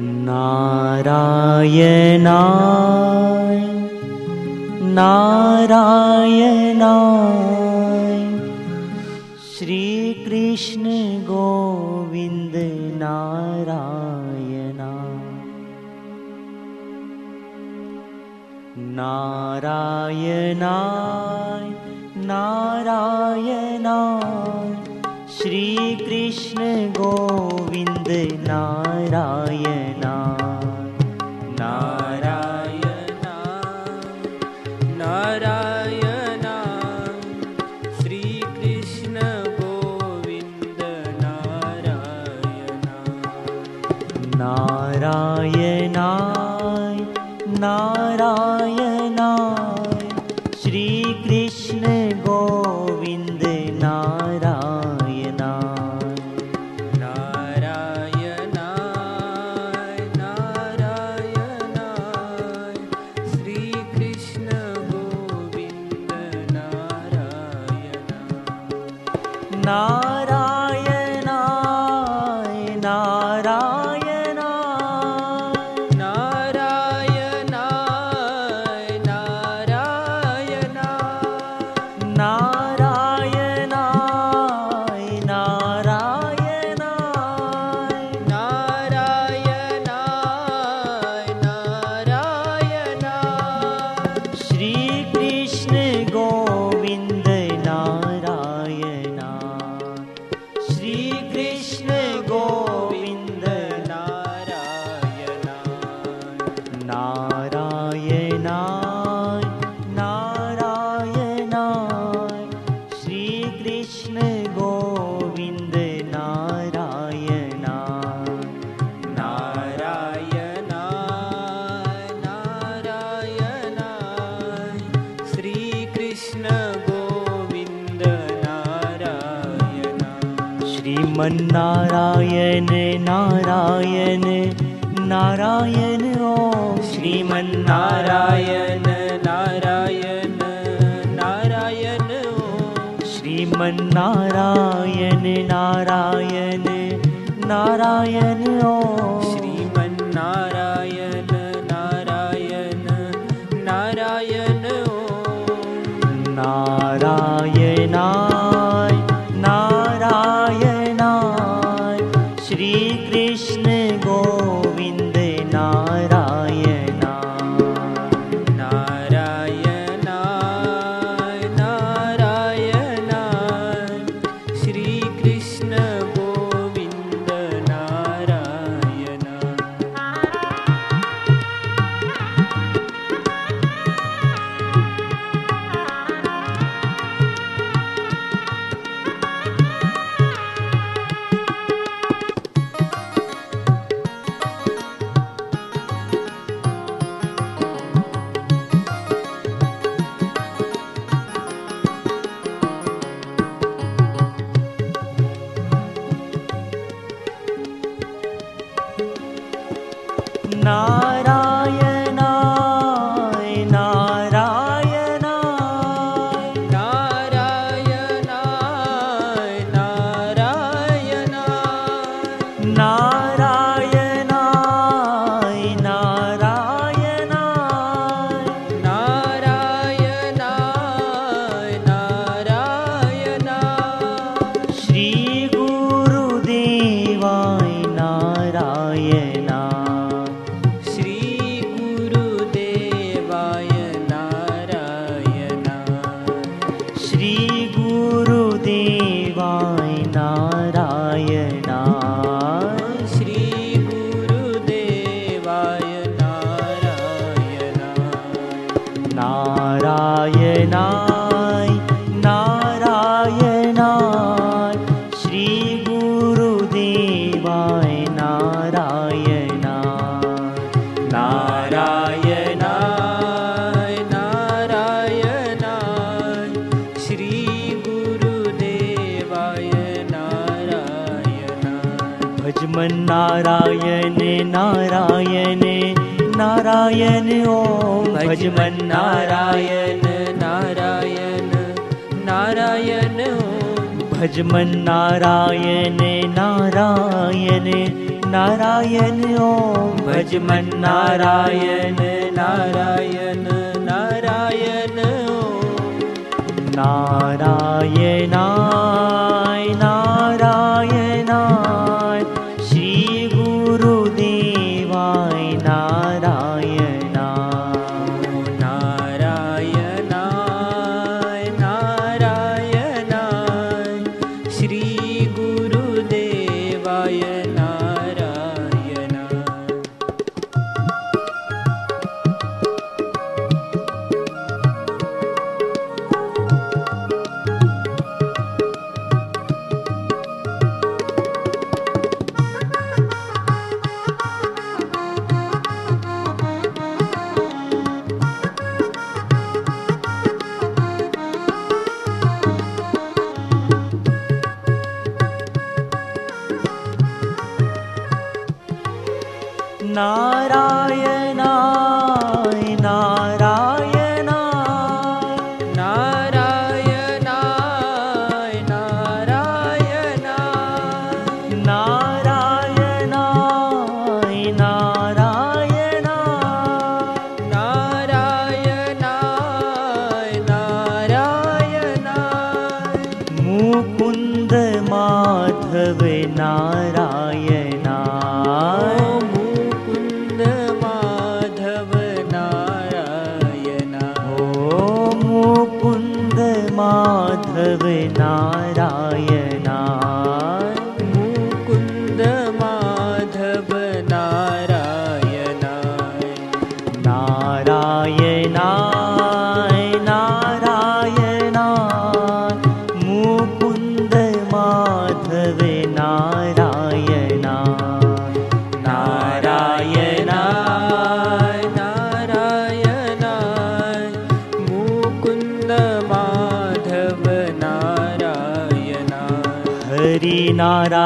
नारायणाय नारायणाय श्रीकृष्ण गोविन्द नारायणा। नारायणाय नारायणाय श्रीकृष्ण गोविन्द नारायणा नारायणाय नारायणाय श्रीमन्नारायण नारायण नारायण ॐ श्रीमन्नारायण नारायण नारायण नारायण ॐ श्रीमन्नारायण नारायण नारायण ॐ श्रीमन्नारायण नारायण नारायण नारायण ॐ भजमन नारायण नारायण नारायण नारायण भजमन नारायण नारायण नारायण ॐ भज मन नारायण नारायण नारायण नारायणाय नारायणाय हमारा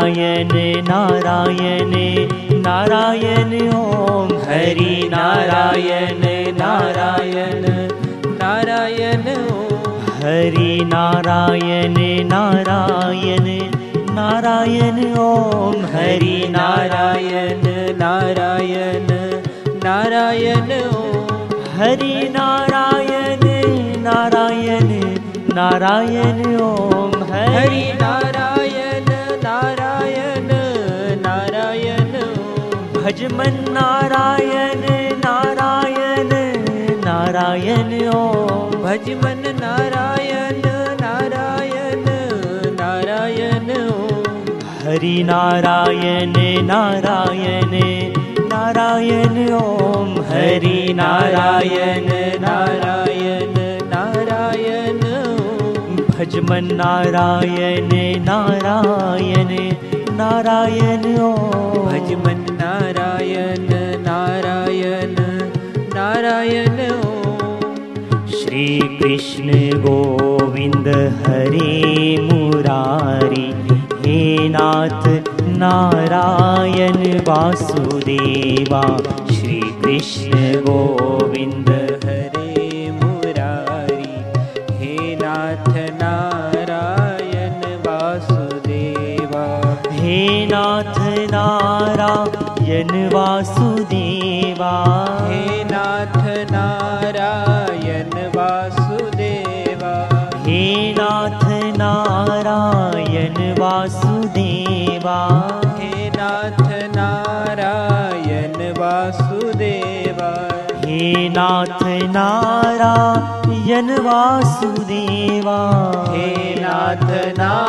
नारायण नारायण नारायण ॐ हरि नारायण नारायण नारायण हरि नारायण नारायण नारायण ॐ हरि नारायण नारायण नारायण हरि नारायण नारायण नारायण ॐ हरि हरि नारायण भज मन नारायण नारायण नारायण ॐ भज मन नारायण नारायण नारायण हरि नारायण नारायण नारायण ॐ हरि नारायण नारायण नारायण मन नारायण नारायण नारायण ॐ भज मन नारायण नारायण नारायण श्री कृष्ण गोविन्द हरे मुरारी हे नाथ नारायण वासुदेवा। श्री कृष्ण गोविन्द नारायण वासुदेवा। हे नाथ नारायण वासुदेवा। हे नाथ नारायण वासुदेवा। हे नाथ नारायण वासुदेवा। हे नाथ नारायण वासुदेवा। हे नाथ नारायण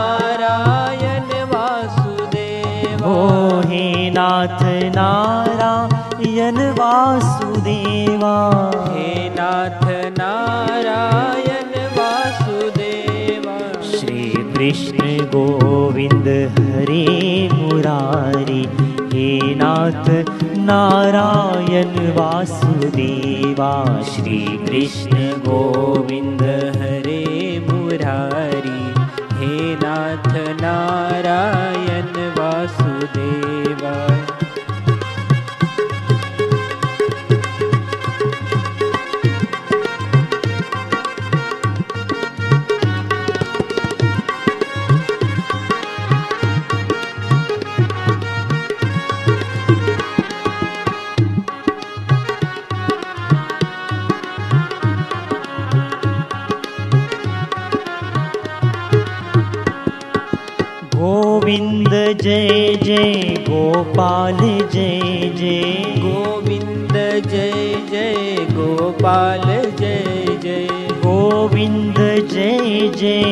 नारायण वासुदेवा। हे नाथ नारायण वासुदेवा। श्री कृष्ण गोविन्द हरे मुरारी। हे नाथ नारायण वासुदेवा। श्री कृष्ण गोविन्द हरे मुरारी। हे नाथ नारायण जय जय गोपाल जय जय। गोविंद जय जय गोपाल जय जय। गोविंद जय जय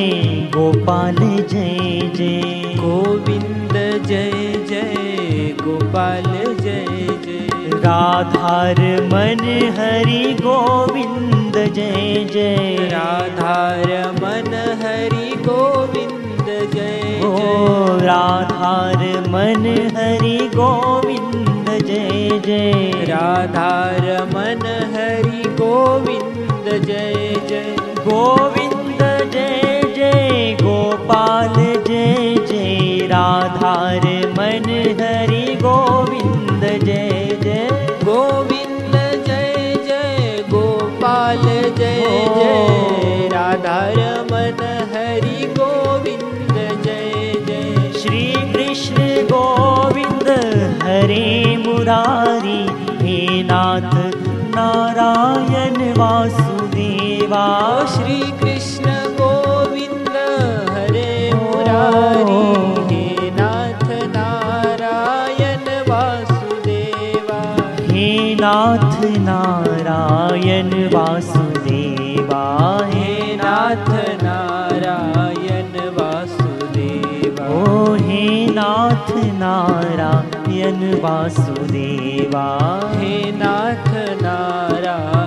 गोपाल जय जय। गोविंद जय जय गोपाल जय जय। राधार मन हरि गोविंद जय जय। राधार मन हरि गोविंद जय जय। राधार मन हरि गोविन्द जय जय। राधार मन हरि गोविन्द जय जय। गोविन्द जय जय गोपाल जय जय राधार वासुदेवा श्री कृष्ण गोविन्द हरे मुरारी हे नाथ नारायण वासुदेवा। हे नाथ नारायण वासुदेवा हे हे नाथ नारायण वासुदेवा। ओ हे नाथ नारायण वासुदेवा। हे नाथ नारायण